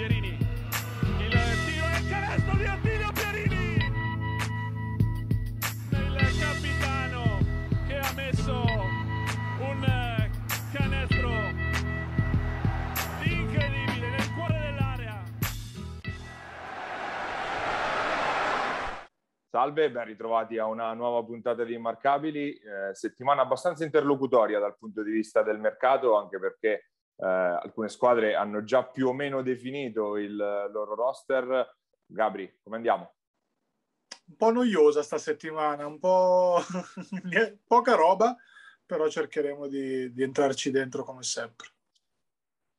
Pierini. Il tiro e il canestro di Attilio Pierini. Il capitano che ha messo un canestro incredibile nel cuore dell'area. Salve, ben ritrovati a una nuova puntata di Immarcabili, eh, settimana abbastanza interlocutoria dal punto di vista del mercato, anche perché eh, alcune squadre hanno già più o meno definito il loro roster. Gabri, come andiamo? Un po' noiosa sta settimana, un po' poca roba, però cercheremo di, di, entrarci dentro come sempre.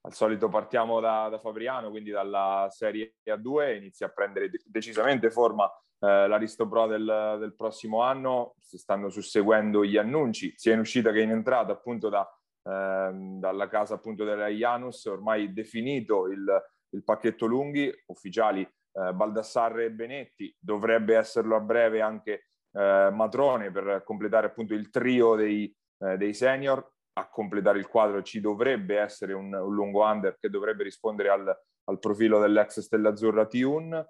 Al solito partiamo da, da Fabriano, quindi dalla Serie A2, inizia a prendere decisamente forma eh, l'Aristo Pro del, del, prossimo anno, si stanno susseguendo gli annunci, sia in uscita che in entrata appunto da, Ehm, dalla casa appunto della Janus, ormai definito il, il pacchetto lunghi, ufficiali eh, Baldassarre e Benetti, dovrebbe esserlo a breve anche eh, Matrone per completare appunto il trio dei, eh, dei, senior, a completare il quadro ci dovrebbe essere un, un lungo under che dovrebbe rispondere al, al profilo dell'ex Stella Azzurra Tiun,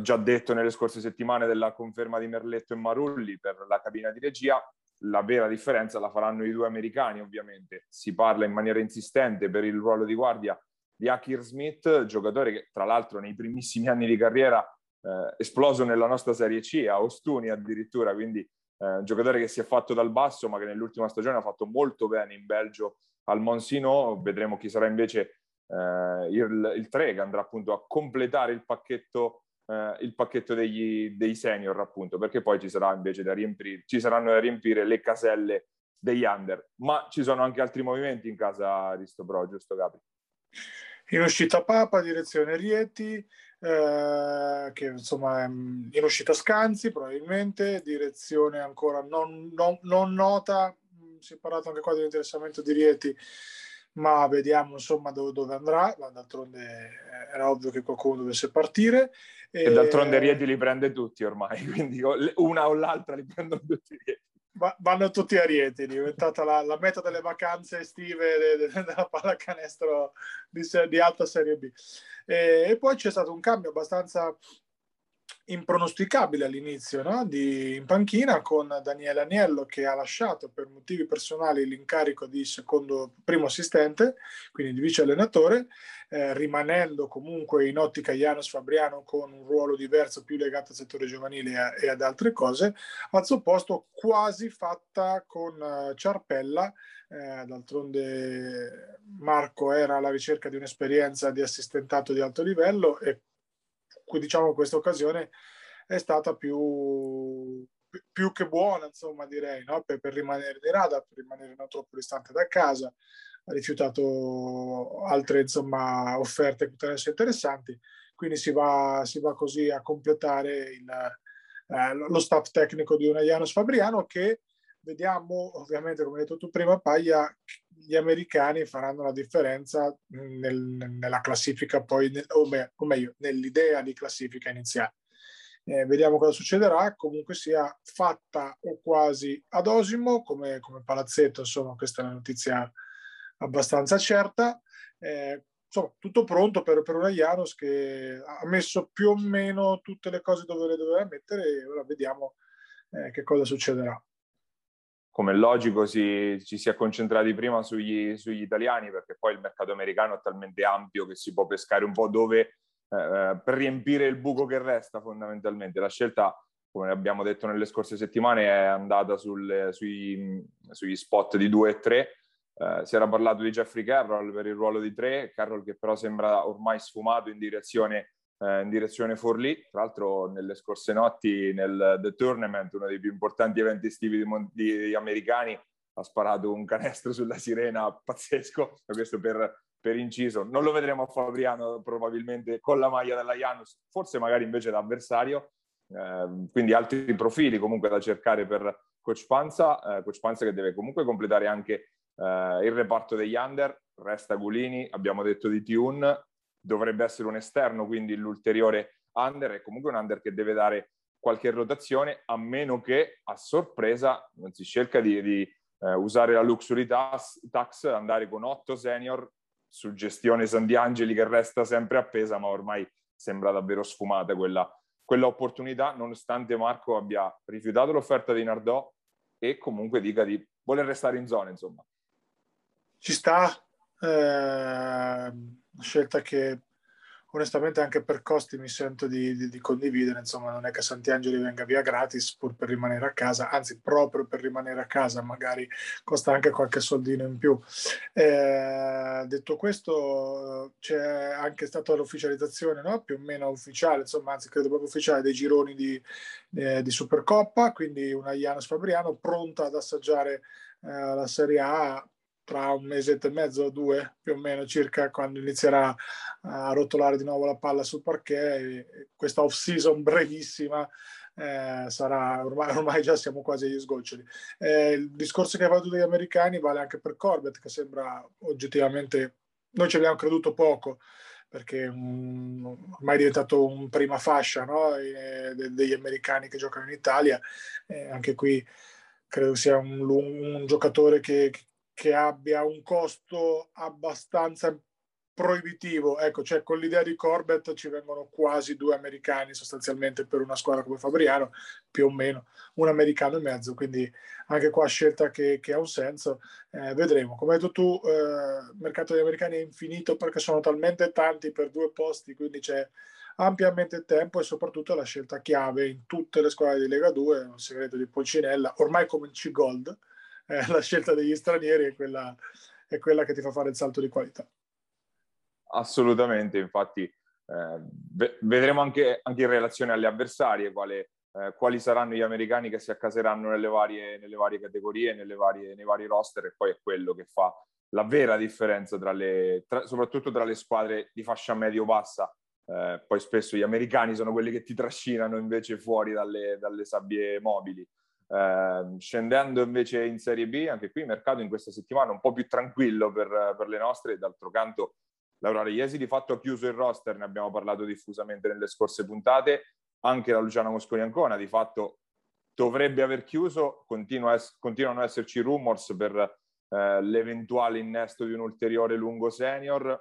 già detto nelle scorse settimane della conferma di Merletto e Marulli per la cabina di regia, la vera differenza la faranno i due americani, ovviamente. Si parla in maniera insistente per il ruolo di guardia di Akir Smith, giocatore che tra l'altro nei primissimi anni di carriera eh, esploso nella nostra Serie C, a Ostuni addirittura, quindi eh, un giocatore che si è fatto dal basso ma che nell'ultima stagione ha fatto molto bene in Belgio al Monsino. Vedremo chi sarà invece eh, il, il 3 che andrà appunto a completare il pacchetto eh, il pacchetto degli, dei senior, appunto, perché poi ci sarà invece da riempire, ci saranno da riempire le caselle degli under. Ma ci sono anche altri movimenti in casa Risto Pro, giusto Gabri? In uscita Papa, direzione Rieti, eh, che insomma in uscita Scanzi probabilmente, direzione ancora non, non, non nota, si è parlato anche qua dell'interessamento di Rieti, ma vediamo insomma dove, dove andrà, d'altronde eh, era ovvio che qualcuno dovesse partire. E, e d'altronde Rieti li prende tutti ormai, quindi una o l'altra li prendono tutti Rieti. Va, vanno tutti a Rieti, è diventata la, la meta delle vacanze estive de, de, de, della pallacanestro di, di alta Serie B. E, e, poi c'è stato un cambio abbastanza impronosticabile all'inizio no? di, in panchina con Daniele Agnello che ha lasciato per motivi personali l'incarico di secondo primo assistente, quindi di vice allenatore, eh, rimanendo comunque in ottica Janos Fabriano con un ruolo diverso più legato al settore giovanile e, e ad altre cose, al suo posto quasi fatta con uh, Ciarpella, eh, d'altronde Marco era alla ricerca di un'esperienza di assistentato di alto livello e diciamo questa occasione è stata più, più che buona, insomma, direi, no? per, per, rimanere di radar, per rimanere non troppo distante da casa. Ha rifiutato altre insomma, offerte che essere interessanti, quindi si va, si va così a completare il, eh, lo staff tecnico di una Janus Fabriano che vediamo, ovviamente, come hai detto tu prima, Paglia, gli americani faranno la differenza nel, nella classifica poi, o, me, o, meglio, nell'idea di classifica iniziale. Eh, vediamo cosa succederà, comunque sia fatta o quasi ad Osimo, come, come palazzetto, insomma questa è una notizia abbastanza certa. Eh, insomma, tutto pronto per, per una Janus che ha messo più o meno tutte le cose dove le doveva mettere e ora vediamo eh, che cosa succederà come logico si, ci si è concentrati prima sugli, sugli, italiani perché poi il mercato americano è talmente ampio che si può pescare un po' dove eh, per riempire il buco che resta fondamentalmente. La scelta, come abbiamo detto nelle scorse settimane, è andata sul, sui, sugli spot di 2 e 3. Eh, si era parlato di Jeffrey Carroll per il ruolo di 3, Carroll che però sembra ormai sfumato in direzione in direzione Forlì. Tra l'altro nelle scorse notti nel The Tournament, uno dei più importanti eventi estivi di, di, di americani, ha sparato un canestro sulla sirena pazzesco, questo per, per, inciso. Non lo vedremo a Fabriano probabilmente con la maglia della Janus, forse magari invece da avversario. Eh, quindi altri profili comunque da cercare per Coach Panza, eh, Coach Panza che deve comunque completare anche eh, il reparto degli under, resta Gulini, abbiamo detto di Tune, dovrebbe essere un esterno, quindi l'ulteriore under è comunque un under che deve dare qualche rotazione, a meno che a sorpresa non si scelga di, di eh, usare la luxury tax, tax, andare con otto senior, suggestione Sandiangeli che resta sempre appesa, ma ormai sembra davvero sfumata quella, quella opportunità, nonostante Marco abbia rifiutato l'offerta di Nardò e comunque dica di voler restare in zona, insomma. Ci sta, eh, scelta che onestamente anche per costi mi sento di, di, di, condividere, insomma non è che Santiangeli venga via gratis pur per rimanere a casa, anzi proprio per rimanere a casa magari costa anche qualche soldino in più. Eh, detto questo c'è anche stata l'ufficializzazione no? più o meno ufficiale, insomma anzi credo proprio ufficiale dei gironi di, eh, di Supercoppa, quindi una Janus Fabriano pronta ad assaggiare eh, la Serie A tra un mesetto e mezzo o due più o meno circa quando inizierà a rotolare di nuovo la palla sul parquet questa off season brevissima eh, sarà ormai, ormai, già siamo quasi agli sgoccioli eh, il discorso che hai fatto degli americani vale anche per Corbett che sembra oggettivamente noi ci abbiamo creduto poco perché um, ormai è diventato un prima fascia no? e, de, degli americani che giocano in Italia eh, anche qui credo sia un, un giocatore che abbia un costo abbastanza proibitivo. Ecco, cioè con l'idea di Corbett ci vengono quasi due americani sostanzialmente per una squadra come Fabriano, più o meno un americano e mezzo, quindi anche qua scelta che, che ha un senso. Eh, vedremo. Come hai detto tu, eh, il mercato degli americani è infinito perché sono talmente tanti per due posti, quindi c'è ampiamente tempo e soprattutto la scelta chiave in tutte le squadre di Lega 2, è un segreto di Polcinella, ormai come in C-Gold, eh, la scelta degli stranieri è quella, è quella che ti fa fare il salto di qualità. Assolutamente, infatti eh, vedremo anche, anche, in relazione alle avversarie quale, eh, quali saranno gli americani che si accaseranno nelle varie, nelle varie categorie, nelle varie, nei vari roster e poi è quello che fa la vera differenza tra le, tra, soprattutto tra le squadre di fascia medio-bassa. Eh, poi spesso gli americani sono quelli che ti trascinano invece fuori dalle, dalle sabbie mobili. Eh, scendendo invece in Serie B, anche qui il mercato in questa settimana un po' più tranquillo per, per le nostre, d'altro canto Laura Reiesi di fatto ha chiuso il roster, ne abbiamo parlato diffusamente nelle scorse puntate, anche la Luciana Mosconi Ancona di fatto dovrebbe aver chiuso, Continua es- continuano ad esserci rumors per eh, l'eventuale innesto di un ulteriore lungo senior,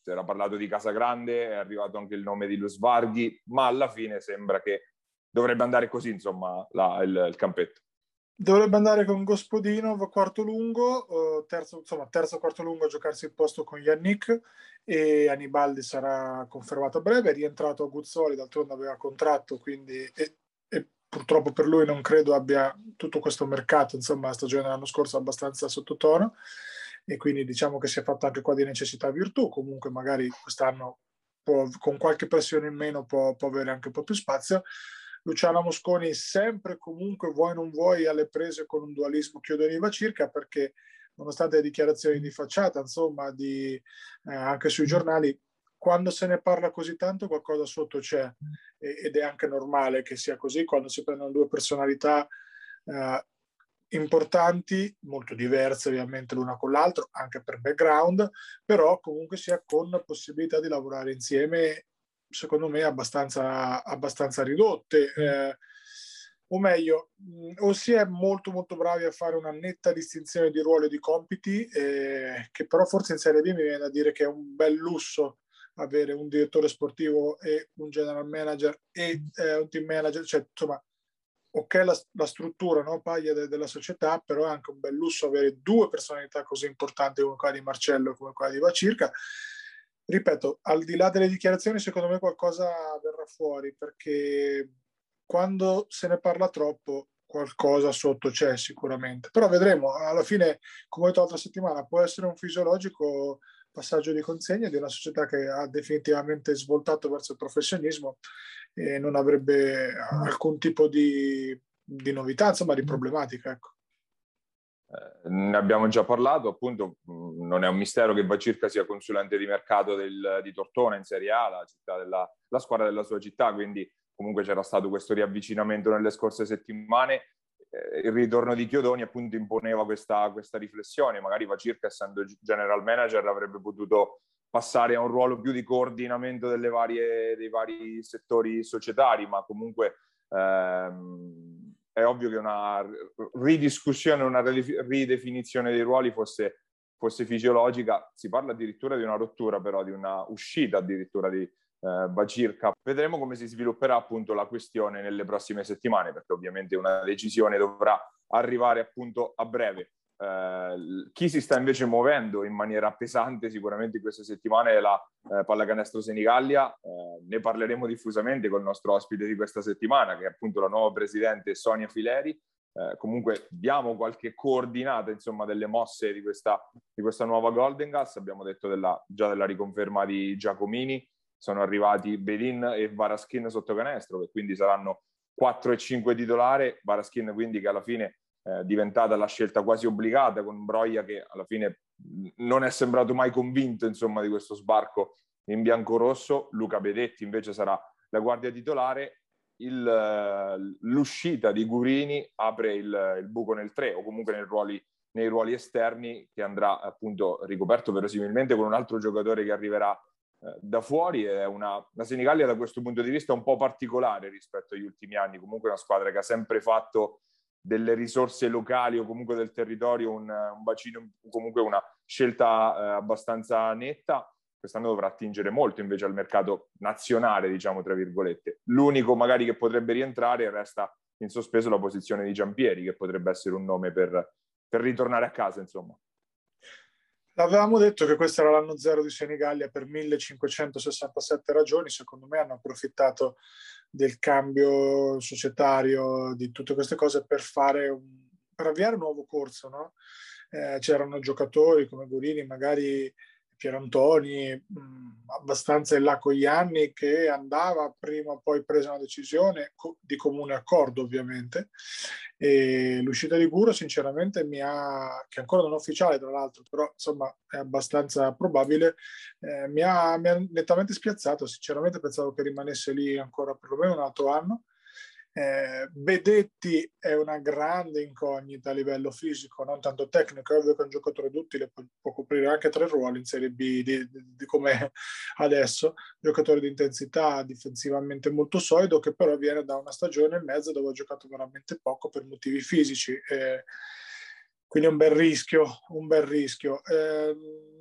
si era parlato di Casagrande, è arrivato anche il nome di Luz Varghi, ma alla fine sembra che dovrebbe andare così, insomma, la, il, il, campetto. Dovrebbe andare con Gospodinov, quarto lungo, terzo, insomma, terzo quarto lungo a giocarsi il posto con Yannick e Anibaldi sarà confermato a breve, è rientrato a Guzzoli, d'altronde aveva contratto, quindi e, e purtroppo per lui non credo abbia tutto questo mercato, insomma la stagione dell'anno scorso abbastanza sottotono e quindi diciamo che si è fatto anche qua di necessità virtù, comunque magari quest'anno può, con qualche pressione in meno può, può avere anche un po' più spazio Luciano Mosconi sempre comunque vuoi non vuoi alle prese con un dualismo chiodoniva circa perché nonostante le dichiarazioni di facciata insomma di, eh, anche sui giornali quando se ne parla così tanto qualcosa sotto c'è. Ed è anche normale che sia così quando si prendono due personalità eh, importanti, molto diverse ovviamente l'una con l'altra, anche per background, però comunque sia con possibilità di lavorare insieme secondo me abbastanza, abbastanza ridotte. Mm. Eh, o meglio, mm, o si è molto molto bravi a fare una netta distinzione di ruolo e di compiti, eh, che però forse in Serie B mi viene da dire che è un bel lusso avere un direttore sportivo e un general manager e eh, un team manager, cioè insomma, ok la, la struttura no, paglia de, della società, però è anche un bel lusso avere due personalità così importanti come quella di Marcello e come quella di Vacirca ripeto, al di là delle dichiarazioni, secondo me qualcosa verrà fuori perché quando se ne parla troppo qualcosa sotto c'è sicuramente. Però vedremo, alla fine, come ho detto l'altra settimana, può essere un fisiologico passaggio di consegna di una società che ha definitivamente svoltato verso il professionismo e non avrebbe alcun tipo di, di novità, insomma, di problematica. Ecco. Eh, ne abbiamo già parlato, appunto non è un mistero che Vacirca sia consulente di mercato del, di Tortona in Serie A, la, della, la, squadra della sua città, quindi comunque c'era stato questo riavvicinamento nelle scorse settimane. Eh, il ritorno di Chiodoni appunto imponeva questa, questa riflessione, magari Vacirca essendo general manager avrebbe potuto passare a un ruolo più di coordinamento varie, dei vari settori societari, ma comunque ehm, è ovvio che una ridiscussione, una ridefinizione dei ruoli fosse, fosse fisiologica, si parla addirittura di una rottura, però di una uscita addirittura di eh, Bacirca. Vedremo come si svilupperà appunto la questione nelle prossime settimane, perché ovviamente una decisione dovrà arrivare appunto a breve. Eh, chi si sta invece muovendo in maniera pesante sicuramente in queste settimane è la eh, pallacanestro Senigallia. Eh, ne parleremo diffusamente con il nostro ospite di questa settimana, che è appunto la nuova presidente Sonia Fileri. Eh, comunque diamo qualche coordinata insomma delle mosse di questa, di questa nuova Golden Gas. Abbiamo detto della, già della riconferma di Giacomini, sono arrivati Bedin e Varaschin sotto canestro, che quindi saranno 4 e 5 titolare. Varaschin quindi che alla fine è diventata la scelta quasi obbligata con Broia che alla fine non è sembrato mai convinto insomma di questo sbarco in bianco-rosso. Luca Bedetti invece sarà la guardia titolare. Il, l'uscita di Gurini apre il, il, buco nel 3 o comunque nei ruoli, nei ruoli esterni che andrà appunto ricoperto verosimilmente con un altro giocatore che arriverà eh, da fuori è una, la Senigallia da questo punto di vista un po' particolare rispetto agli ultimi anni, comunque una squadra che ha sempre fatto delle risorse locali o comunque del territorio un, un bacino, comunque una scelta eh, abbastanza netta. Quest'anno dovrà attingere molto invece al mercato nazionale, diciamo tra virgolette. L'unico magari che potrebbe rientrare resta in sospeso la posizione di Giampieri, che potrebbe essere un nome per, per ritornare a casa, insomma. Avevamo detto che questo era l'anno zero di Senigallia per 1567 ragioni, secondo me hanno approfittato del cambio societario, di tutte queste cose per fare un, per avviare un nuovo corso. No? Eh, c'erano giocatori come Gurini, magari Pierantoni, mh, abbastanza in là con gli anni, che andava prima o poi presa una decisione co- di comune accordo ovviamente. E l'uscita di Guro sinceramente mi ha, che ancora non è ufficiale tra l'altro, però insomma è abbastanza probabile, eh, mi, ha, mi ha nettamente spiazzato, sinceramente pensavo che rimanesse lì ancora perlomeno un altro anno eh, Bedetti è una grande incognita a livello fisico, non tanto tecnico, è ovvio che è un giocatore duttile, può, può coprire anche tre ruoli in Serie B di, di, di come adesso, giocatore di intensità difensivamente molto solido che però viene da una stagione e mezza dove ha giocato veramente poco per motivi fisici. Eh, quindi un bel rischio, un bel rischio. Eh,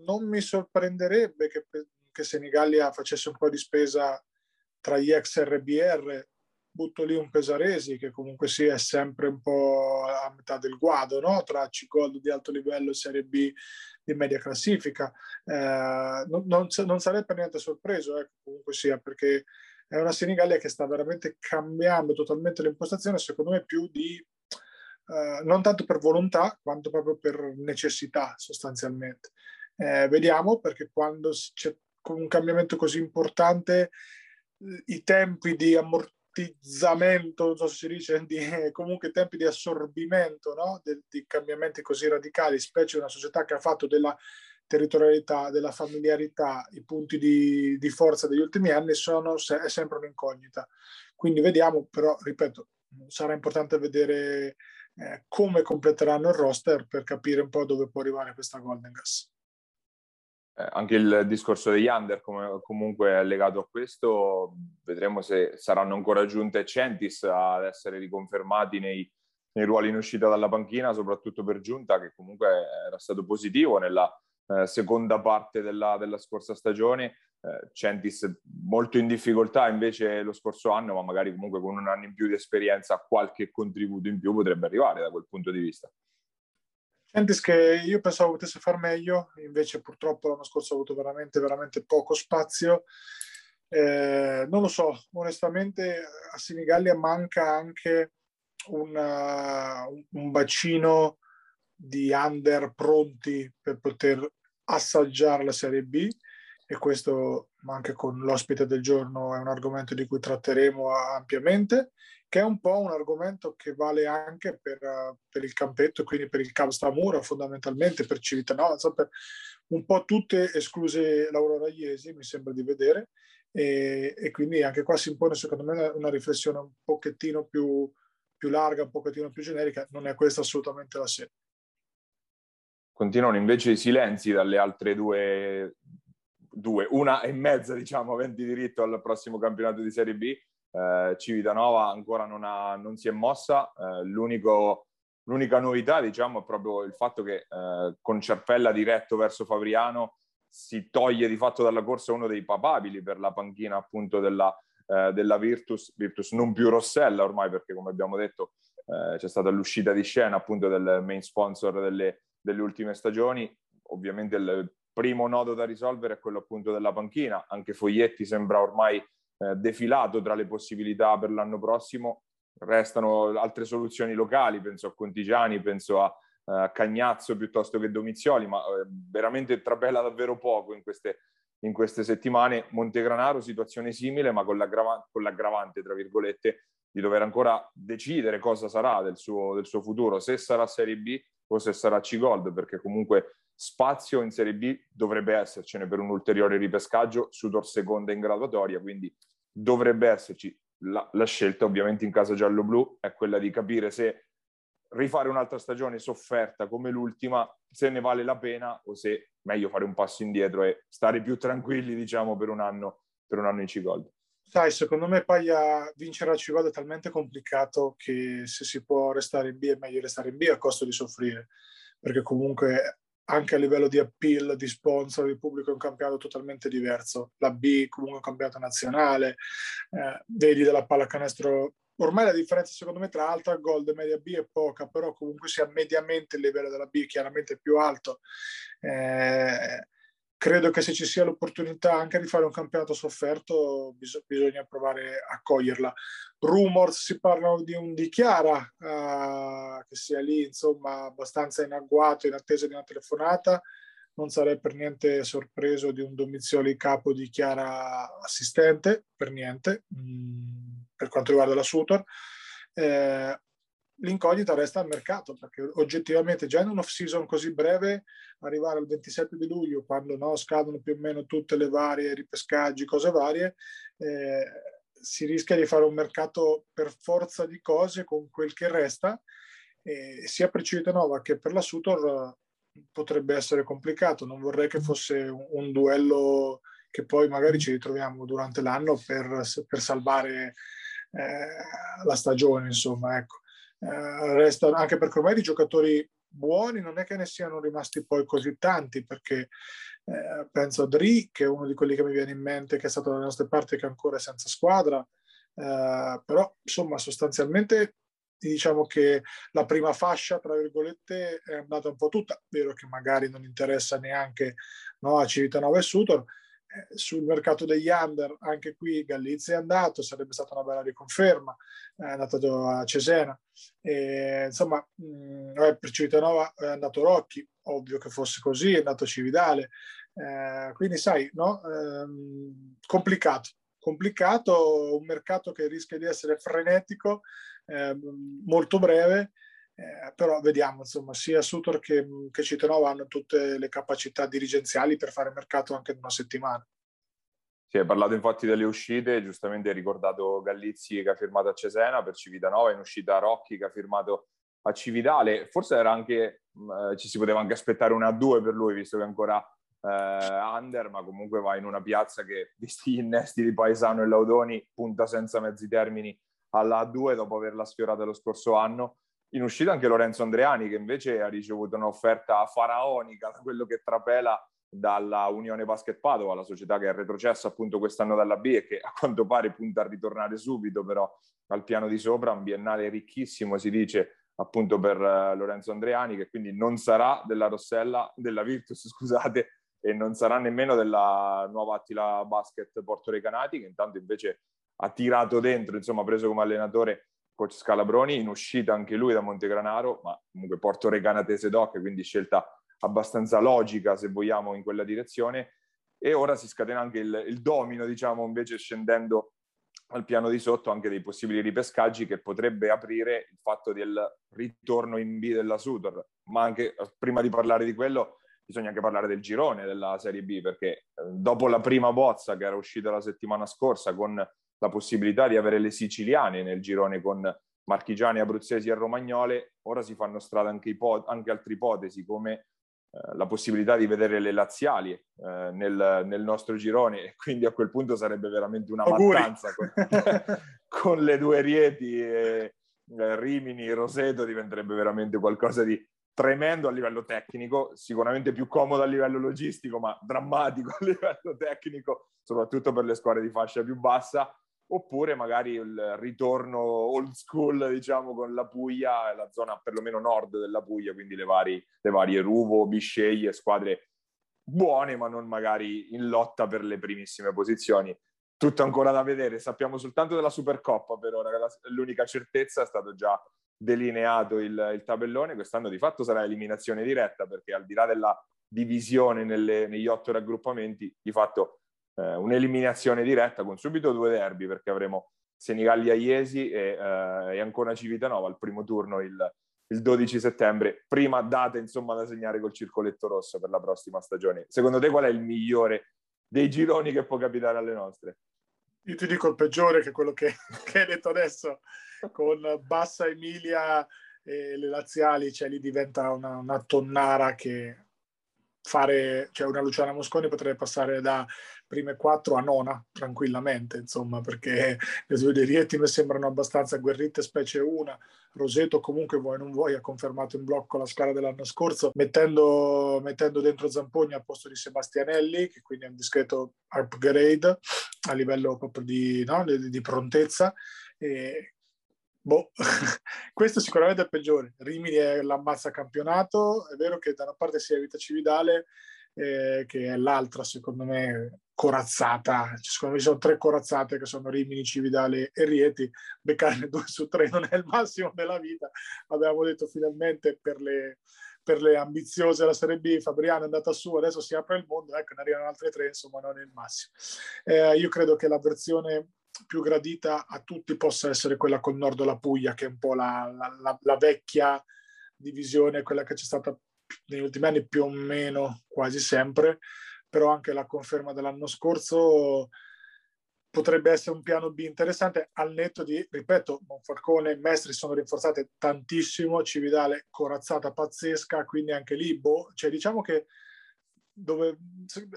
non mi sorprenderebbe che, che Senigallia facesse un po' di spesa tra gli ex RBR butto lì un Pesaresi che comunque sì è sempre un po' a metà del guado no? tra C-Gold di alto livello e Serie B di media classifica. Eh, non, non, non, sarei per niente sorpreso, ecco, comunque sia, perché è una Senigallia che sta veramente cambiando totalmente l'impostazione, secondo me più di, eh, non tanto per volontà, quanto proprio per necessità sostanzialmente. Eh, vediamo perché quando c'è un cambiamento così importante i tempi di ammortizzamento ammortizzamento, non so se si dice, di, comunque tempi di assorbimento no? de, di cambiamenti così radicali, specie una società che ha fatto della territorialità, della familiarità, i punti di, di forza degli ultimi anni sono è sempre un'incognita. Quindi vediamo, però, ripeto, sarà importante vedere eh, come completeranno il roster per capire un po' dove può arrivare questa Golden Gas. Eh, anche il discorso degli under come, comunque è legato a questo, vedremo se saranno ancora giunte Centis ad essere riconfermati nei, nei ruoli in uscita dalla panchina, soprattutto per Giunta che comunque era stato positivo nella eh, seconda parte della, della scorsa stagione. Eh, Centis molto in difficoltà invece lo scorso anno, ma magari comunque con un anno in più di esperienza qualche contributo in più potrebbe arrivare da quel punto di vista. Centis che io pensavo potesse far meglio, invece purtroppo l'anno scorso ha avuto veramente, veramente poco spazio. Eh, non lo so, onestamente a Senigallia manca anche una, un bacino di under pronti per poter assaggiare la Serie B e questo anche con l'ospite del giorno è un argomento di cui tratteremo ampiamente che è un po' un argomento che vale anche per, per il campetto, quindi per il Cav Stamura fondamentalmente, per Civitanova, per un po' tutte escluse l'Aurora Iesi, mi sembra di vedere, e, e, quindi anche qua si impone secondo me una riflessione un pochettino più, più larga, un pochettino più generica, non è questa assolutamente la sede. Continuano invece i silenzi dalle altre due, due, una e mezza, diciamo, aventi diritto al prossimo campionato di Serie B, eh, Civitanova ancora non, ha, non, si è mossa, eh, l'unica novità diciamo è proprio il fatto che eh, con Cerpella diretto verso Fabriano si toglie di fatto dalla corsa uno dei papabili per la panchina appunto della, eh, della Virtus, Virtus non più Rossella ormai perché come abbiamo detto eh, c'è stata l'uscita di scena appunto del main sponsor delle, delle ultime stagioni, ovviamente il primo nodo da risolvere è quello appunto della panchina, anche Foglietti sembra ormai eh, defilato tra le possibilità per l'anno prossimo, restano altre soluzioni locali, penso a Contigiani, penso a uh, Cagnazzo piuttosto che Domizioli, ma uh, veramente trapela davvero poco in queste, in queste settimane. Montegranaro, situazione simile, ma con, l'aggrav- con l'aggravante, tra virgolette, di dover ancora decidere cosa sarà del suo, del suo futuro, se sarà Serie B o se sarà C-Gold, perché comunque spazio in Serie B dovrebbe essercene per un ulteriore ripescaggio, Sudor seconda in graduatoria, quindi dovrebbe esserci. La, la scelta ovviamente in casa giallo-blu è quella di capire se rifare un'altra stagione sofferta come l'ultima, se ne vale la pena o se meglio fare un passo indietro e stare più tranquilli, diciamo, per un anno, per un anno in C-Gold. Sai, secondo me Paglia vincere a C-Gold è talmente complicato che se si può restare in B è meglio restare in B a costo di soffrire, perché comunque anche a livello di appeal, di sponsor, di pubblico è un campionato totalmente diverso. La B comunque è un campionato nazionale, eh, vedi della pallacanestro ormai la differenza secondo me tra alta gold e media B è poca, però comunque sia mediamente il livello della B chiaramente più alto. Eh, credo che se ci sia l'opportunità anche di fare un campionato sofferto bis- bisogna provare a coglierla. Rumors si parlano di un dichiara uh, che sia lì insomma abbastanza in agguato in attesa di una telefonata. Non sarei per niente sorpreso di un Domizioli capo di Chiara assistente, per niente. Mm per quanto riguarda la Sutor, eh, l'incognita resta al mercato perché oggettivamente già in un off-season così breve arrivare al 27 di luglio quando no, scadono più o meno tutte le varie ripescaggi, cose varie, eh, si rischia di fare un mercato per forza di cose con quel che resta e sia per Civitanova che per la Sutor potrebbe essere complicato. Non vorrei che fosse un, un duello che poi magari ci ritroviamo durante l'anno per, per salvare eh, la stagione, insomma, ecco. Eh, restano, anche perché ormai di giocatori buoni non è che ne siano rimasti poi così tanti, perché eh, penso a Dri, che è uno di quelli che mi viene in mente, che è stato dalle nostre parti, che ancora è senza squadra, eh, però insomma sostanzialmente diciamo che la prima fascia, tra virgolette, è andata un po' tutta, vero che magari non interessa neanche no, a Civitanova e Sutor, sul mercato degli under, anche qui Gallizia è andato, sarebbe stata una bella riconferma, è andato a Cesena. E, insomma, mh, per Civitanova è andato Rocchi, ovvio che fosse così, è andato Cividale. Eh, quindi sai, no? Eh, complicato, complicato, un mercato che rischia di essere frenetico, eh, molto breve, eh, però vediamo, insomma, sia Sutor che, che Citanova hanno tutte le capacità dirigenziali per fare mercato anche in una settimana. Si è parlato infatti delle uscite, giustamente hai ricordato Gallizzi che ha firmato a Cesena per Civitanova, in uscita Rocchi che ha firmato a Cividale, forse era anche, eh, ci si poteva anche aspettare una a due per lui, visto che è ancora eh, under, ma comunque va in una piazza che, visti gli innesti di Paesano e Laudoni, punta senza mezzi termini alla A2 dopo averla sfiorata lo scorso anno in uscita anche Lorenzo Andreani che invece ha ricevuto un'offerta faraonica da quello che trapela dalla Unione Basket Padova, la società che è retrocessa appunto quest'anno dalla B e che a quanto pare punta a ritornare subito però al piano di sopra, un biennale ricchissimo si dice appunto per uh, Lorenzo Andreani che quindi non sarà della Rossella, della Virtus scusate, e non sarà nemmeno della nuova Attila Basket Porto Recanati che intanto invece ha tirato dentro, insomma ha preso come allenatore coach Scalabroni, in uscita anche lui da Montegranaro, ma comunque Porto Recanatese Doc, quindi scelta abbastanza logica se vogliamo in quella direzione. E ora si scatena anche il, il domino, diciamo, invece scendendo al piano di sotto anche dei possibili ripescaggi che potrebbe aprire il fatto del ritorno in B della Sutor. Ma anche prima di parlare di quello bisogna anche parlare del girone della Serie B perché eh, dopo la prima bozza che era uscita la settimana scorsa con la possibilità di avere le siciliane nel girone con marchigiani, abruzzesi e romagnole, ora si fanno strada anche, ipo- anche altre ipotesi come eh, la possibilità di vedere le laziali eh, nel, nel, nostro girone. E quindi a quel punto sarebbe veramente una Auguri. mattanza con, con, le due Rieti e, eh, Rimini, Roseto diventerebbe veramente qualcosa di tremendo a livello tecnico, sicuramente più comodo a livello logistico, ma drammatico a livello tecnico, soprattutto per le squadre di fascia più bassa, oppure magari il ritorno old school, diciamo, con la Puglia, la zona perlomeno nord della Puglia, quindi le, vari, le varie Ruvo, Bisceglie, squadre buone, ma non magari in lotta per le primissime posizioni. Tutto ancora da vedere, sappiamo soltanto della Supercoppa per ora, l'unica certezza è stato già delineato il, il, tabellone, quest'anno di fatto sarà eliminazione diretta perché al di là della divisione nelle, negli otto raggruppamenti, di fatto eh, un'eliminazione diretta con subito due derby perché avremo Senigallia Iesi e, eh, e ancora Civitanova al primo turno il, il 12 settembre, prima data insomma da segnare col circoletto rosso per la prossima stagione. Secondo te qual è il migliore dei gironi che può capitare alle nostre? Io ti dico il peggiore che quello che, che hai detto adesso, con Bassa Emilia e le laziali, cioè lì diventa una, una tonnara che fare, cioè una Luciana Mosconi potrebbe passare da prime quattro a nona tranquillamente, insomma, perché le due di Rieti mi sembrano abbastanza agguerrite, specie una. Roseto comunque vuoi non vuoi ha confermato in blocco la scala dell'anno scorso, mettendo, mettendo dentro Zampogni al posto di Sebastianelli, che quindi è un discreto upgrade a livello proprio di, no, di, di prontezza. E Boh, questo sicuramente è il peggiore. Rimini è l'ammazza campionato. È vero che da una parte si evita Cividale, eh, che è l'altra, secondo me, corazzata. Cioè, secondo me ci sono tre corazzate che sono Rimini, Cividale e Rieti. Beccarne due su tre non è il massimo della vita. Abbiamo detto finalmente per le, per le ambiziose della Serie B, Fabriano è andata su, adesso si apre il mondo, ecco, ne arrivano altre tre, insomma, non è il massimo. Eh, io credo che la versione più gradita a tutti possa essere quella col nord della Puglia, che è un po' la, la, la vecchia divisione, quella che c'è stata negli ultimi anni più o meno quasi sempre, però anche la conferma dell'anno scorso potrebbe essere un piano B interessante al netto di, ripeto, Monfalcone e Mestri sono rinforzate tantissimo, Cividale corazzata pazzesca, quindi anche lì, boh, cioè diciamo che dove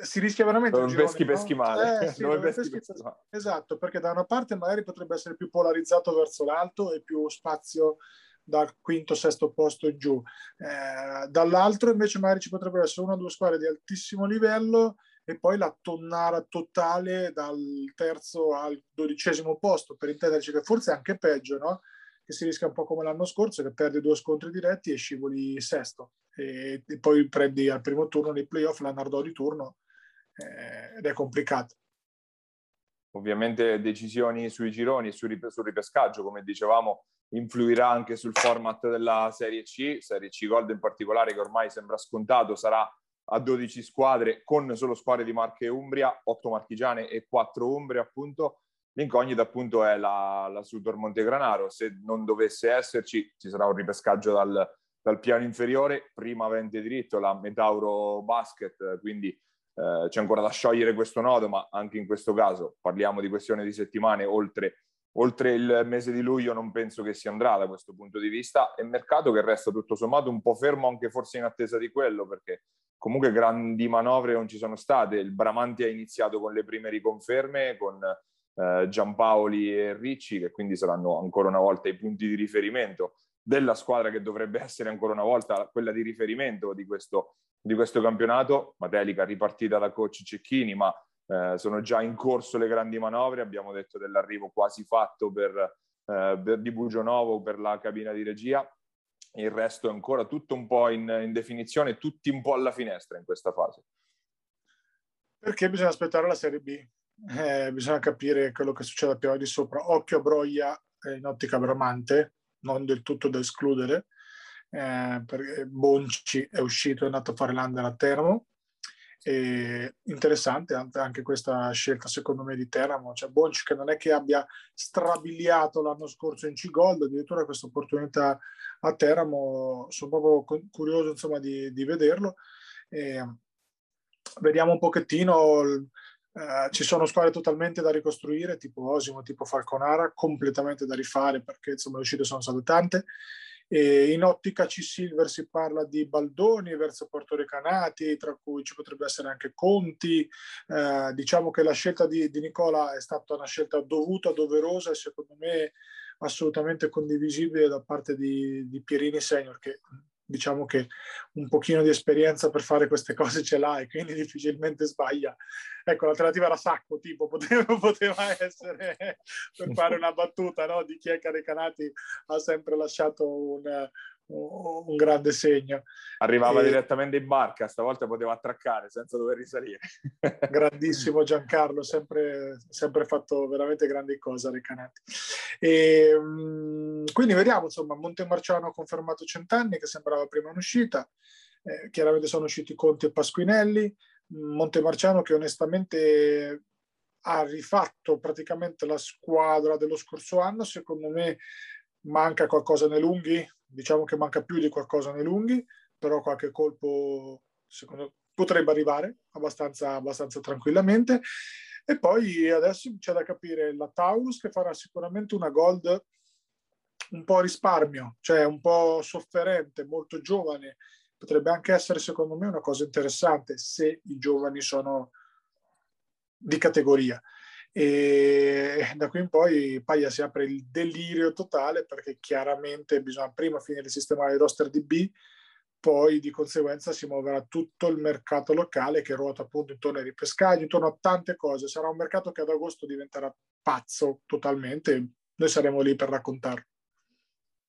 si rischia veramente dove girone, peschi no? peschi male, eh, sì, dove dove peschi, peschi male. esatto perché da una parte magari potrebbe essere più polarizzato verso l'alto e più spazio dal quinto sesto posto in giù eh, dall'altro invece magari ci potrebbero essere una o due squadre di altissimo livello e poi la tonnara totale dal terzo al dodicesimo posto per intenderci che forse è anche peggio no? che si rischia un po' come l'anno scorso, che perdi due scontri diretti e scivoli sesto. E, poi prendi al primo turno nei playoff la Nardò di turno eh, ed è complicato. Ovviamente decisioni sui gironi e sul, sul ripescaggio, come dicevamo, influirà anche sul format della Serie C, Serie C Gold in particolare, che ormai sembra scontato, sarà a 12 squadre con solo squadre di Marche e Umbria, 8 marchigiane e 4 Umbria appunto, L'incognita appunto è la, la Sudor Montegranaro, se non dovesse esserci ci sarà un ripescaggio dal, dal piano inferiore, prima avente diritto la Metauro Basket, quindi eh, c'è ancora da sciogliere questo nodo, ma anche in questo caso parliamo di questione di settimane, oltre, oltre il mese di luglio non penso che si andrà da questo punto di vista, e mercato che resta tutto sommato un po' fermo anche forse in attesa di quello, perché comunque grandi manovre non ci sono state, il Bramanti ha iniziato con le prime riconferme, con eh, Giampaoli e Ricci, che quindi saranno ancora una volta i punti di riferimento della squadra che dovrebbe essere ancora una volta quella di riferimento di questo, di questo campionato. Matelica ripartita da coach Cecchini, ma eh, sono già in corso le grandi manovre. Abbiamo detto dell'arrivo quasi fatto per, eh, per di Bugionovo per la cabina di regia. Il resto è ancora tutto un po' in, in definizione, tutti un po' alla finestra in questa fase. Perché bisogna aspettare la Serie B? eh, bisogna capire quello che succede più di sopra. Occhio a Broglia eh, in ottica Bramante, non del tutto da escludere, eh, perché Bonci è uscito, è andato a fare l'under a Teramo. E interessante anche questa scelta secondo me di Teramo, cioè Bonci che non è che abbia strabiliato l'anno scorso in C-Gold, addirittura questa opportunità a Teramo, sono proprio curioso insomma di, di vederlo. E vediamo un pochettino Uh, ci sono squadre totalmente da ricostruire, tipo Osimo, tipo Falconara, completamente da rifare perché insomma le uscite sono state tante. E in ottica C-Silver si parla di Baldoni verso Portorecanati, tra cui ci potrebbe essere anche Conti. Eh, diciamo che la scelta di, di, Nicola è stata una scelta dovuta, doverosa e secondo me assolutamente condivisibile da parte di, di Pierini Senior, che diciamo che un pochino di esperienza per fare queste cose ce l'ha e quindi difficilmente sbaglia. Ecco, l'alternativa era Sacco, tipo, poteva, poteva essere per fare una battuta no? di chi è Caricanati ha sempre lasciato un, un grande segno. Arrivava e... direttamente in barca, stavolta poteva attraccare senza dover risalire. Grandissimo Giancarlo, sempre, sempre fatto veramente grandi cose a Recanati. E, mm, quindi vediamo, insomma, Montemarciano ha confermato Centanni che sembrava prima un'uscita, eh, chiaramente sono usciti Conti e Pasquinelli, Montemarciano che onestamente ha rifatto praticamente la squadra dello scorso anno, secondo me manca qualcosa nei lunghi, diciamo che manca più di qualcosa nei lunghi, però qualche colpo secondo potrebbe arrivare abbastanza, abbastanza tranquillamente. E poi adesso c'è da capire la Taurus che farà sicuramente una gold un po' risparmio, cioè un po' sofferente, molto giovane. Potrebbe anche essere secondo me una cosa interessante se i giovani sono di categoria. E da qui in poi Paglia si apre il delirio totale perché chiaramente bisogna prima finire di sistemare il roster di B, poi di conseguenza si muoverà tutto il mercato locale che ruota appunto intorno ai ripescaggi, intorno a tante cose. Sarà un mercato che ad agosto diventerà pazzo totalmente. Noi saremo lì per raccontarlo.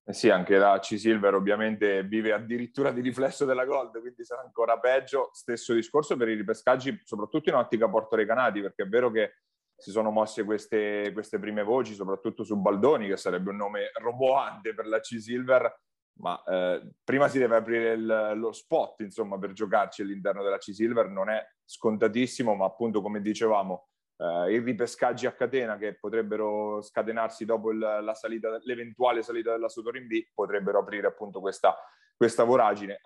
Eh sì, anche la C-Silver ovviamente vive addirittura di riflesso della Gold, quindi sarà ancora peggio. Stesso discorso per i ripescaggi, soprattutto in ottica Porto Recanati, perché è vero che si sono mosse queste, queste, prime voci, soprattutto su Baldoni, che sarebbe un nome roboante per la C-Silver, ma eh, prima si deve aprire il, lo spot, insomma, per giocarci all'interno della C-Silver, non è scontatissimo, ma appunto, come dicevamo, eh, i ripescaggi a catena che potrebbero scatenarsi dopo il, la salita, l'eventuale salita della Sotorin B potrebbero aprire appunto questa, questa voragine.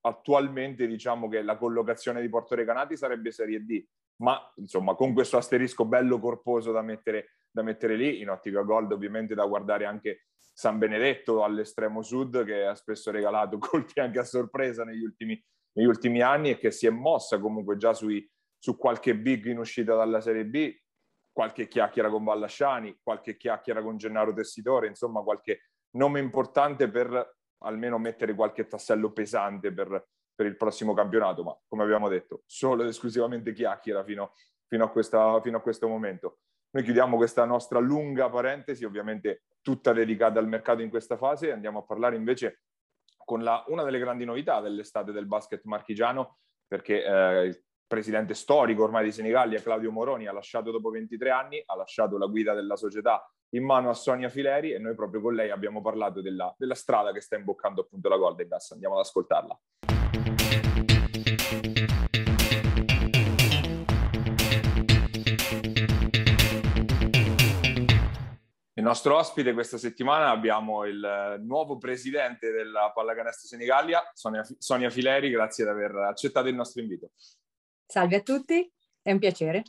Attualmente diciamo che la collocazione di Porto Recanati sarebbe Serie D, ma insomma con questo asterisco bello corposo da mettere, da mettere lì, in ottica gold ovviamente da guardare anche San Benedetto all'estremo sud che ha spesso regalato colpi anche a sorpresa negli ultimi, negli ultimi anni e che si è mossa comunque già sui, su qualche big in uscita dalla Serie B, qualche chiacchiera con Vallasciani, qualche chiacchiera con Gennaro Tessitore, insomma qualche nome importante per almeno mettere qualche tassello pesante per, per il prossimo campionato, ma come abbiamo detto, solo ed esclusivamente chiacchiera fino, fino, a questa, fino a questo momento. Noi chiudiamo questa nostra lunga parentesi, ovviamente tutta dedicata al mercato in questa fase, e andiamo a parlare invece con la, una delle grandi novità dell'estate del basket marchigiano, perché eh, il presidente storico ormai di Senigallia, Claudio Moroni, ha lasciato dopo 23 anni, ha lasciato la guida della società in mano a Sonia Fileri e noi proprio con lei abbiamo parlato della, della strada che sta imboccando appunto la Golden Gas. Andiamo ad ascoltarla. Il nostro ospite questa settimana abbiamo il nuovo presidente della Pallacanestro Senigallia, Sonia, Sonia Fileri, grazie di aver accettato il nostro invito. Salve a tutti, è un piacere.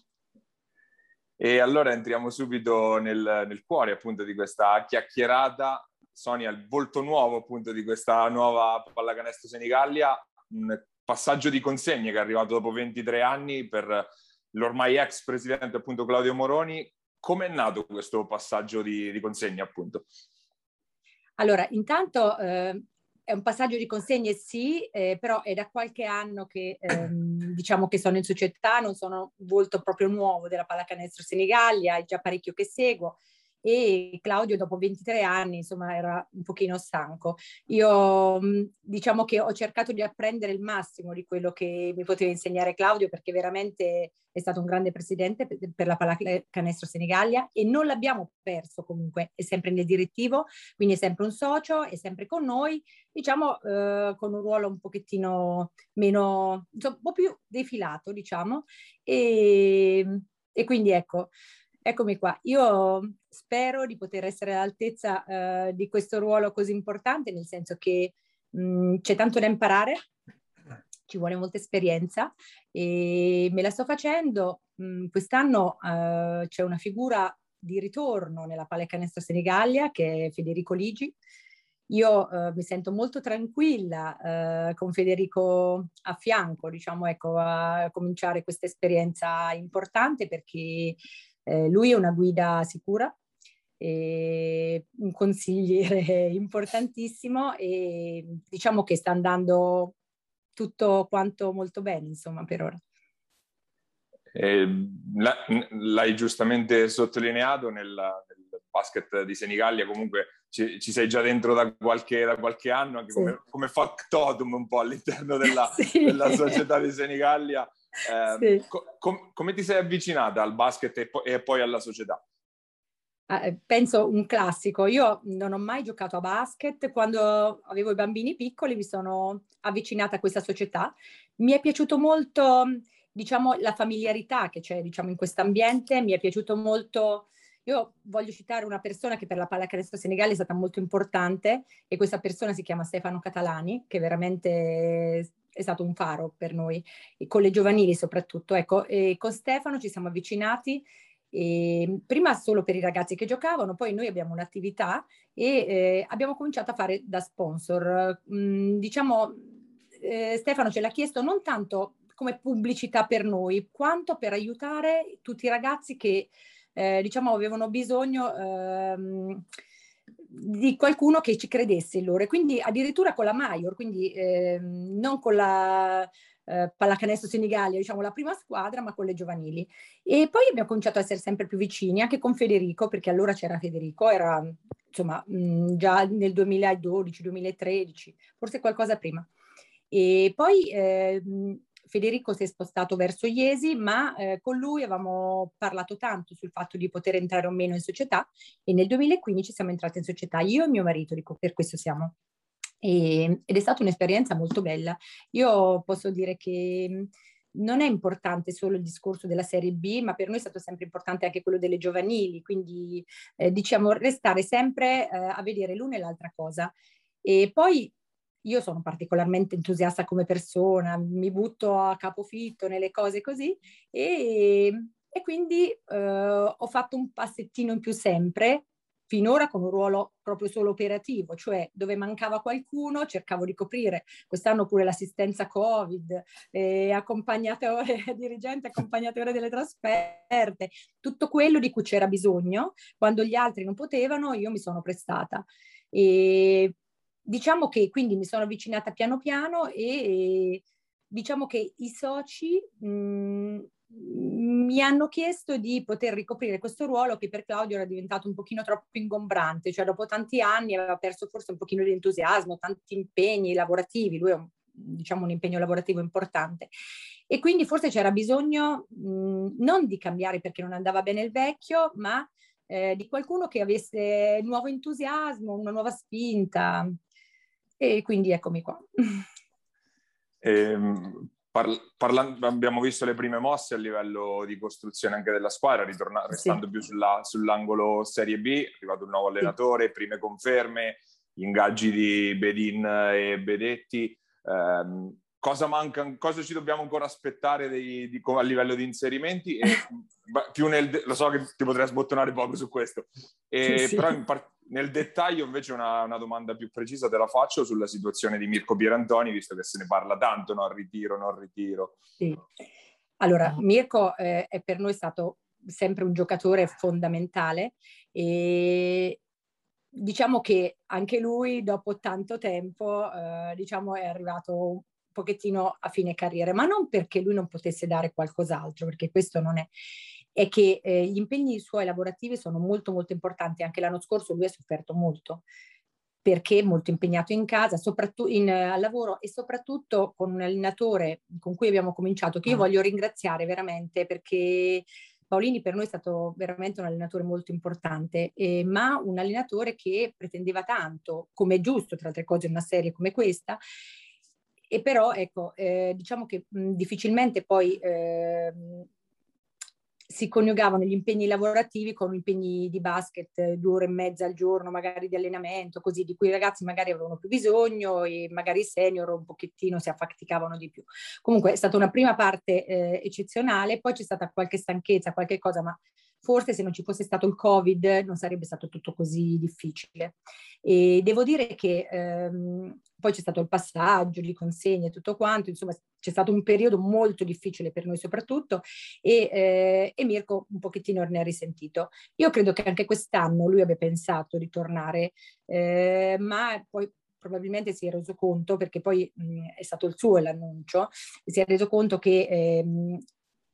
E allora entriamo subito nel, nel cuore appunto di questa chiacchierata. Sonia, il volto nuovo appunto di questa nuova Pallacanestro Senigallia, un passaggio di consegne che è arrivato dopo 23 anni per l'ormai ex presidente appunto Claudio Moroni come è nato questo passaggio di, di consegna, appunto? Allora, intanto eh, è un passaggio di consegne, sì, eh, però è da qualche anno che ehm, diciamo che sono in società, non sono volto proprio nuovo della pallacanestro Senigallia, è già parecchio che seguo e Claudio dopo 23 anni insomma era un pochino stanco. Io diciamo che ho cercato di apprendere il massimo di quello che mi poteva insegnare Claudio perché veramente è stato un grande presidente per la pallacanestro Senigallia e non l'abbiamo perso comunque, è sempre nel direttivo, quindi è sempre un socio, è sempre con noi, diciamo eh, con un ruolo un pochettino meno, insomma, un po' più defilato diciamo e, e quindi ecco, Eccomi qua, io spero di poter essere all'altezza eh, di questo ruolo così importante, nel senso che mh, mm, c'è tanto da imparare, ci vuole molta esperienza e me la sto facendo. Mh, mm, quest'anno eh, c'è una figura di ritorno nella pallacanestro Senigallia che è Federico Ligi, io eh, mi sento molto tranquilla eh, con Federico a fianco, diciamo, ecco, a cominciare questa esperienza importante perché eh, lui è una guida sicura, un consigliere importantissimo e diciamo che sta andando tutto quanto molto bene, insomma, per ora. Eh, l'hai giustamente sottolineato nel, nel, basket di Senigallia, comunque ci, ci, sei già dentro da qualche, da qualche anno, anche sì. come, come factotum un po' all'interno della, sì. della società di Senigallia. Eh, sì. co- com- come ti sei avvicinata al basket e, po- e poi alla società? Eh, penso un classico. Io non ho mai giocato a basket. Quando avevo i bambini piccoli mi sono avvicinata a questa società. Mi è piaciuto molto, diciamo, la familiarità che c'è, diciamo, in questo ambiente. Mi è piaciuto molto. Io voglio citare una persona che per la pallacanestro senegale è stata molto importante e questa persona si chiama Stefano Catalani, che veramente è stato un faro per noi, con le giovanili soprattutto. Ecco, e con Stefano ci siamo avvicinati e ehm, prima solo per i ragazzi che giocavano, poi noi abbiamo un'attività e eh, abbiamo cominciato a fare da sponsor. Mm, diciamo, eh, Stefano ce l'ha chiesto non tanto come pubblicità per noi, quanto per aiutare tutti i ragazzi che eh, diciamo avevano bisogno ehm, di qualcuno che ci credesse in loro. quindi addirittura con la Maior, quindi ehm, non con la eh, pallacanestro Senigallia, diciamo la prima squadra, ma con le giovanili. E poi abbiamo cominciato a essere sempre più vicini, anche con Federico, perché allora c'era Federico, era insomma mh, già nel 2012-2013, forse qualcosa prima. E poi eh, Federico si è spostato verso Iesi, ma eh, con lui avevamo parlato tanto sul fatto di poter entrare o meno in società e nel 2015 siamo entrati in società, io e mio marito, dico, per questo siamo e, ed è stata un'esperienza molto bella. Io posso dire che non è importante solo il discorso della Serie B, ma per noi è stato sempre importante anche quello delle giovanili, quindi eh, diciamo restare sempre eh, a vedere l'una e l'altra cosa. E poi io sono particolarmente entusiasta come persona, mi butto a capofitto nelle cose così e, e quindi eh, ho fatto un passettino in più sempre finora con un ruolo proprio solo operativo, cioè dove mancava qualcuno cercavo di coprire. Quest'anno pure l'assistenza Covid, eh, accompagnatore, dirigente accompagnatore delle trasferte, tutto quello di cui c'era bisogno. Quando gli altri non potevano, io mi sono prestata. E diciamo che quindi mi sono avvicinata piano piano e diciamo che i soci mh, mi hanno chiesto di poter ricoprire questo ruolo che per Claudio era diventato un pochino troppo ingombrante, cioè dopo tanti anni aveva perso forse un pochino di entusiasmo, tanti impegni lavorativi, lui è un, diciamo un impegno lavorativo importante. E quindi forse c'era bisogno mh, non di cambiare perché non andava bene il vecchio, ma eh, di qualcuno che avesse nuovo entusiasmo, una nuova spinta e quindi eccomi qua. Ehm, parlando, abbiamo visto le prime mosse a livello di costruzione anche della squadra, ritornando, restando sì. più sulla, sull'angolo Serie B, è arrivato un nuovo allenatore, sì. prime conferme, ingaggi di Bedin e Bedetti. Eh, cosa manca, cosa ci dobbiamo ancora aspettare dei, di, a livello di inserimenti? E, più nel, lo so che ti potrei sbottonare poco su questo, e, sì, però in, par- nel dettaglio invece una, una, domanda più precisa te la faccio sulla situazione di Mirko Pierantoni, visto che se ne parla tanto, no? Ritiro, non ritiro. Sì. Allora, Mirko eh, è per noi stato sempre un giocatore fondamentale e diciamo che anche lui dopo tanto tempo eh, diciamo è arrivato un pochettino a fine carriera, ma non perché lui non potesse dare qualcos'altro, perché questo non è è che eh, gli impegni suoi lavorativi sono molto molto importanti. Anche l'anno scorso lui ha sofferto molto perché molto impegnato in casa, soprattutto in, uh, al lavoro e soprattutto con un allenatore con cui abbiamo cominciato, che io mm. voglio ringraziare veramente perché Paolini per noi è stato veramente un allenatore molto importante, eh, ma un allenatore che pretendeva tanto, come è giusto tra altre cose in una serie come questa, e però ecco, eh, diciamo che mh, difficilmente poi eh, si coniugavano gli impegni lavorativi con impegni di basket due ore e mezza al giorno, magari di allenamento, così di cui i ragazzi magari avevano più bisogno e magari i senior un pochettino si affaticavano di più. Comunque è stata una prima parte eh, eccezionale, poi c'è stata qualche stanchezza, qualche cosa, ma forse se non ci fosse stato il Covid non sarebbe stato tutto così difficile. E devo dire che ehm, poi c'è stato il passaggio, le consegne, tutto quanto, insomma c'è stato un periodo molto difficile per noi soprattutto e, eh, e Mirko un pochettino ne ha risentito. Io credo che anche quest'anno lui abbia pensato di tornare, eh, ma poi probabilmente si è reso conto, perché poi mh, è stato il suo l'annuncio, si è reso conto che ehm,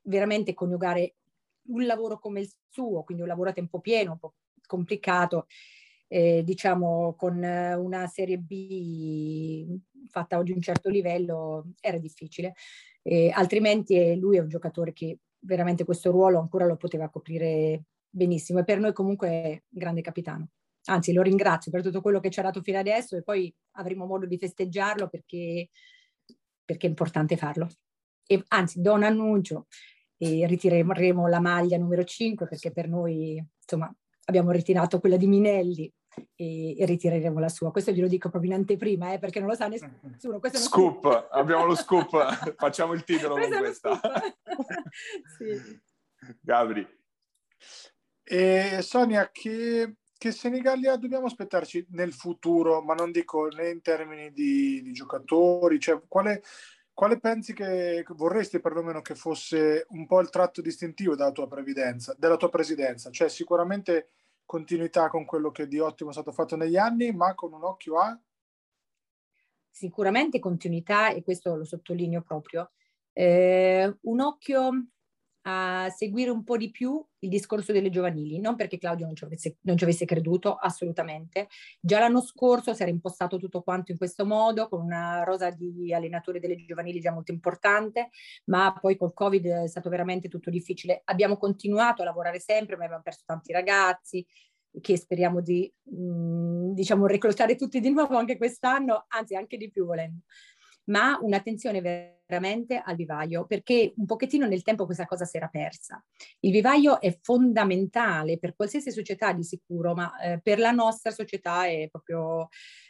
veramente coniugare un lavoro come il suo, quindi un lavoro a tempo pieno, un po' complicato, eh, diciamo con una serie B fatta di un certo livello, era difficile. Eh, altrimenti lui è un giocatore che veramente questo ruolo ancora lo poteva coprire benissimo e per noi comunque è un grande capitano. Anzi, lo ringrazio per tutto quello che ci ha dato fino adesso e poi avremo modo di festeggiarlo perché, perché è importante farlo. E, anzi, do un annuncio e ritireremo la maglia numero 5 perché per noi, insomma, abbiamo ritirato quella di Minelli e, e ritireremo la sua. Questo glielo dico proprio in anteprima, eh, perché non lo sa nessuno. Questo scoop, scoop. abbiamo lo scoop, facciamo il titolo Questo con questa. sì. Gabri. E Sonia, che, che Senigallia dobbiamo aspettarci nel futuro, ma non dico né in termini di, di giocatori, cioè quale, quale pensi che vorresti perlomeno che fosse un po' il tratto distintivo della tua, della tua presidenza? Cioè sicuramente continuità con quello che di ottimo è stato fatto negli anni, ma con un occhio a? Sicuramente continuità, e questo lo sottolineo proprio, eh, un occhio a seguire un po' di più il discorso delle giovanili, non perché Claudio non ci, avesse, non ci avesse creduto, assolutamente. Già l'anno scorso si era impostato tutto quanto in questo modo, con una rosa di allenatori delle giovanili già molto importante, ma poi col Covid è stato veramente tutto difficile. Abbiamo continuato a lavorare sempre, ma abbiamo perso tanti ragazzi, che speriamo di, mh, mm, diciamo, reclutare tutti di nuovo anche quest'anno, anzi anche di più volendo ma un'attenzione veramente al vivaio, perché un pochettino nel tempo questa cosa si era persa. Il vivaio è fondamentale per qualsiasi società di sicuro, ma eh, per la nostra società è proprio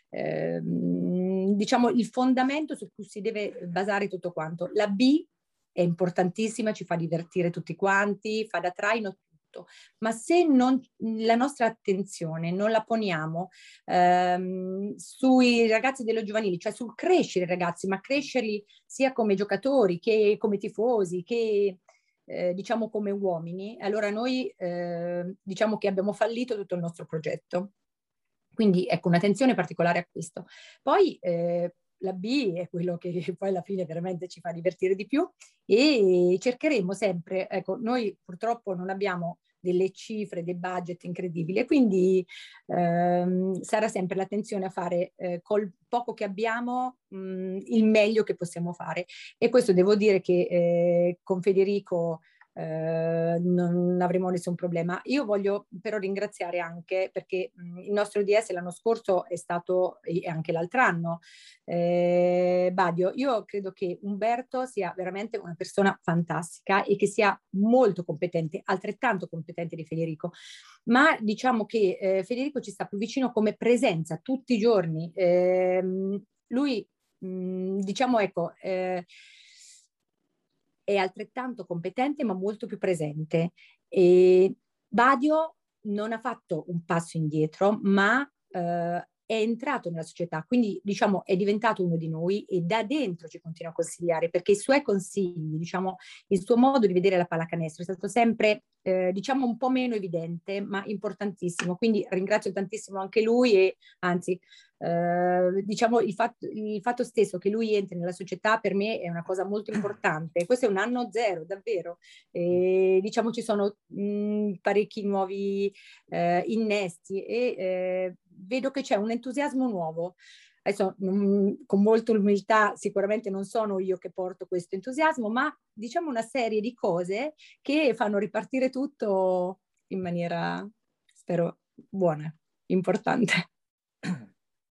eh, diciamo il fondamento su cui si deve basare tutto quanto. La B è importantissima, ci fa divertire tutti quanti, fa da traino tutto, ma se non, la nostra attenzione non la poniamo ehm, sui ragazzi dello giovanili, cioè sul crescere i ragazzi, ma crescerli sia come giocatori che come tifosi, che eh, diciamo come uomini, allora noi eh, diciamo che abbiamo fallito tutto il nostro progetto. Quindi ecco un'attenzione particolare a questo. Poi eh, la B è quello che poi alla fine veramente ci fa divertire di più e cercheremo sempre, ecco, noi purtroppo non abbiamo delle cifre, dei budget incredibili quindi ehm, sarà sempre l'attenzione a fare eh, col poco che abbiamo mh, il meglio che possiamo fare. E questo devo dire che eh, con Federico eh, non avremo nessun problema. Io voglio però ringraziare anche perché mh, il nostro DS l'anno scorso è stato, e anche l'altro anno, eh, Badio, io credo che Umberto sia veramente una persona fantastica e che sia molto competente, altrettanto competente di Federico, ma diciamo che eh, Federico ci sta più vicino come presenza tutti i giorni. Ehm, lui, mh, diciamo, ecco, eh, è altrettanto competente ma molto più presente. E Badio non ha fatto un passo indietro, ma eh, è entrato nella società, quindi diciamo è diventato uno di noi e da dentro ci continua a consigliare perché i suoi consigli, diciamo il suo modo di vedere la pallacanestro è stato sempre eh, diciamo un po' meno evidente ma importantissimo, quindi ringrazio tantissimo anche lui e anzi eh, diciamo il fatto, il fatto, stesso che lui entri nella società per me è una cosa molto importante, questo è un anno zero davvero, e, diciamo ci sono mh, parecchi nuovi eh, innesti e eh, vedo che c'è un entusiasmo nuovo. Adesso non, con molta umiltà sicuramente non sono io che porto questo entusiasmo, ma diciamo una serie di cose che fanno ripartire tutto in maniera, spero, buona, importante.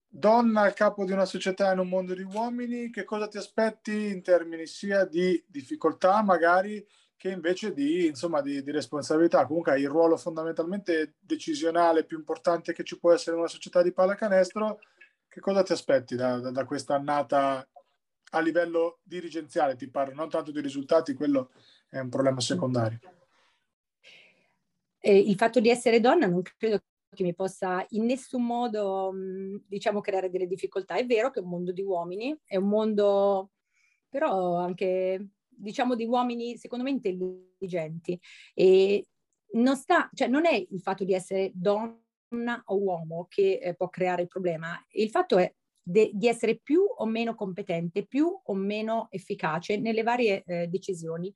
Donna al capo di una società in un mondo di uomini, che cosa ti aspetti in termini sia di difficoltà magari che invece di, insomma, di, di, responsabilità. Comunque il ruolo fondamentalmente decisionale più importante che ci può essere in una società di pallacanestro. Che cosa ti aspetti da, da, da questa annata a livello dirigenziale? Ti parlo non tanto di risultati, quello è un problema secondario. eh, il fatto di essere donna non credo che mi possa in nessun modo, diciamo, creare delle difficoltà. È vero che è un mondo di uomini, è un mondo però anche, diciamo, di uomini, secondo me, intelligenti. E non sta, cioè non è il fatto di essere donna o uomo che eh, può creare il problema, il fatto è de- di essere più o meno competente, più o meno efficace nelle varie eh, decisioni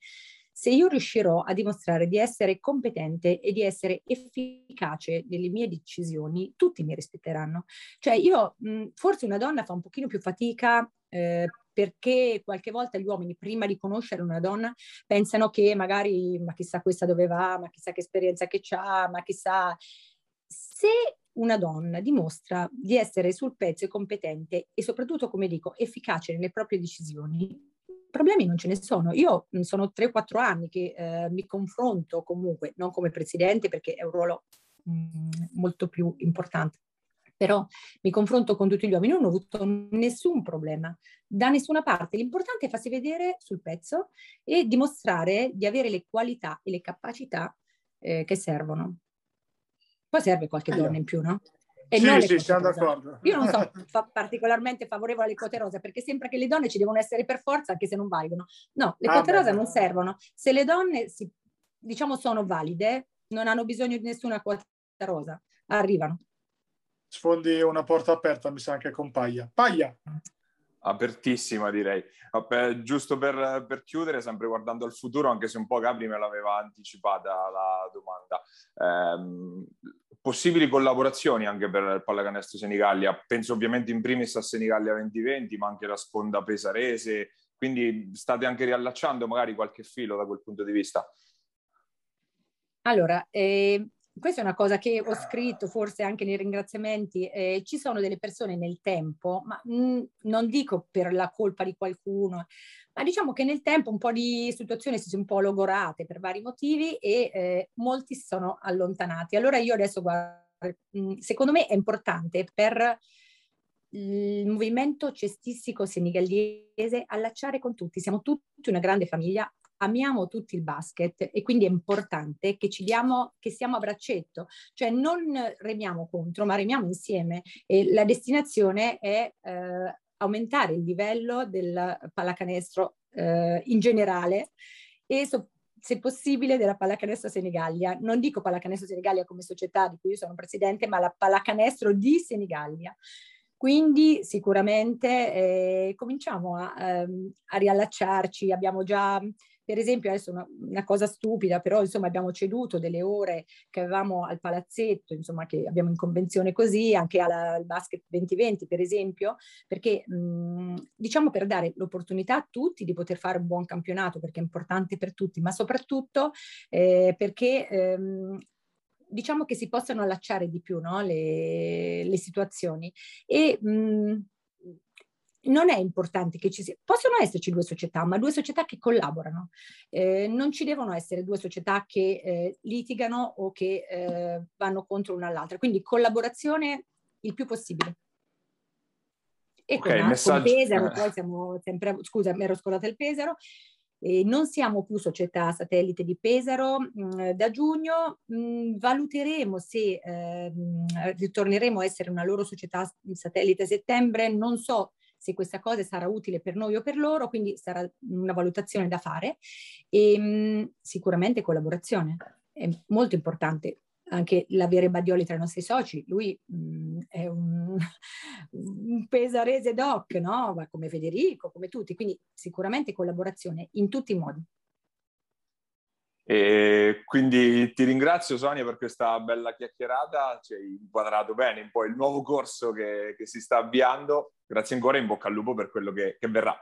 se io riuscirò a dimostrare di essere competente e di essere efficace nelle mie decisioni, tutti mi rispetteranno. Cioè io, mh, forse una donna fa un pochino più fatica eh, perché qualche volta gli uomini, prima di conoscere una donna, pensano che magari, ma chissà questa dove va, ma chissà che esperienza che ha, ma chissà... Se una donna dimostra di essere sul pezzo e competente e soprattutto, come dico, efficace nelle proprie decisioni, problemi non ce ne sono. Io mm, sono 3-4 anni che eh, mi confronto comunque, non come presidente perché è un ruolo mh, mm, molto più importante, però mi confronto con tutti gli uomini, non ho avuto nessun problema da nessuna parte. L'importante è farsi vedere sul pezzo e dimostrare di avere le qualità e le capacità eh, che servono. Poi serve qualche donna in più, no? E sì, non sì, siamo d'accordo. Io non sono fa- particolarmente favorevole alle quote rosa perché sembra che le donne ci devono essere per forza anche se non valgono. No, le ah, quote rosa non servono. Se le donne, si, diciamo, sono valide, non hanno bisogno di nessuna quota rosa, arrivano. Sfondi una porta aperta, mi sa anche con Paglia. Paglia! apertissima direi. Vabbè, giusto per, per, chiudere, sempre guardando al futuro, anche se un po' Gabri me l'aveva anticipata la domanda. Eh, possibili collaborazioni anche per il pallacanestro Senigallia. Penso ovviamente in primis a Senigallia 2020, ma anche la sponda pesarese. Quindi state anche riallacciando magari qualche filo da quel punto di vista. Allora, eh, questa è una cosa che ho scritto forse anche nei ringraziamenti, eh, ci sono delle persone nel tempo, ma mh, mm, non dico per la colpa di qualcuno, ma diciamo che nel tempo un po' di situazioni si sono un po' logorate per vari motivi e eh, molti si sono allontanati. Allora io adesso guardo, mh, mm, secondo me è importante per il movimento cestistico senegallese allacciare con tutti, siamo tutti una grande famiglia, amiamo tutti il basket e quindi è importante che ci diamo, che siamo a braccetto, cioè non remiamo contro, ma remiamo insieme e la destinazione è eh, aumentare il livello del pallacanestro eh, in generale e so- se possibile della pallacanestro Senigallia. Non dico pallacanestro Senigallia come società di cui io sono presidente, ma la pallacanestro di Senigallia. Quindi sicuramente eh, cominciamo a, ehm, a riallacciarci, abbiamo già per esempio, adesso una, una, cosa stupida, però insomma abbiamo ceduto delle ore che avevamo al palazzetto, insomma che abbiamo in convenzione così, anche alla, al basket 2020 per esempio, perché mh, diciamo per dare l'opportunità a tutti di poter fare un buon campionato, perché è importante per tutti, ma soprattutto eh, perché ehm, diciamo che si possano allacciare di più no? le, le, situazioni. E mh, non è importante che ci sia, possono esserci due società, ma due società che collaborano. Eh, non ci devono essere due società che eh, litigano o che eh, vanno contro una all'altra. Quindi collaborazione il più possibile. E okay, con, messaggio... con Pesaro, poi siamo sempre, scusa, mi ero scordata il Pesaro, eh, non siamo più società satellite di Pesaro. Mh, mm, da giugno mh, mm, valuteremo se eh, ritorneremo a essere una loro società satellite a settembre. Non so se questa cosa sarà utile per noi o per loro, quindi sarà una valutazione da fare e mh, mm, sicuramente collaborazione. È molto importante anche l'avere Badioli tra i nostri soci. Lui mh, mm, è un, un, pesarese doc, no? Ma come Federico, come tutti, quindi sicuramente collaborazione in tutti i modi. E quindi ti ringrazio Sonia per questa bella chiacchierata, ci hai inquadrato bene un po' il nuovo corso che, che si sta avviando. Grazie ancora e in bocca al lupo per quello che, che verrà.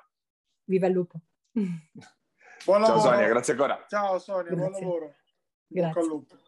Viva il lupo. Buon Ciao Sonia, grazie ancora. Ciao Sonia, grazie. buon lavoro. Grazie.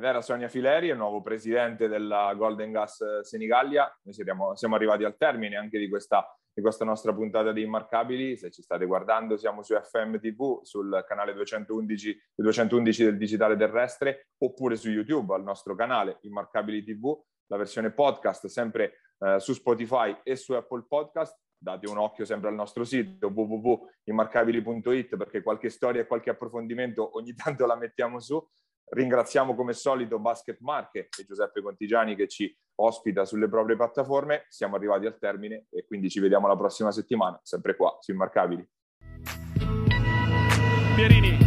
Ed era Sonia Fileri, il nuovo presidente della Golden Gas Senigallia. Noi siamo, siamo arrivati al termine anche di questa, di questa, nostra puntata di Immarcabili. Se ci state guardando, siamo su FM TV, sul canale 211, 211 del Digitale Terrestre, oppure su YouTube, al nostro canale Immarcabili TV, la versione podcast sempre eh, su Spotify e su Apple Podcast. Date un occhio sempre al nostro sito www.immarcabili.it perché qualche storia e qualche approfondimento ogni tanto la mettiamo su. Ringraziamo come solito Basket Marche e Giuseppe Contigiani che ci ospita sulle proprie piattaforme. Siamo arrivati al termine e quindi ci vediamo la prossima settimana, sempre qua su Immarcabili. Pierini,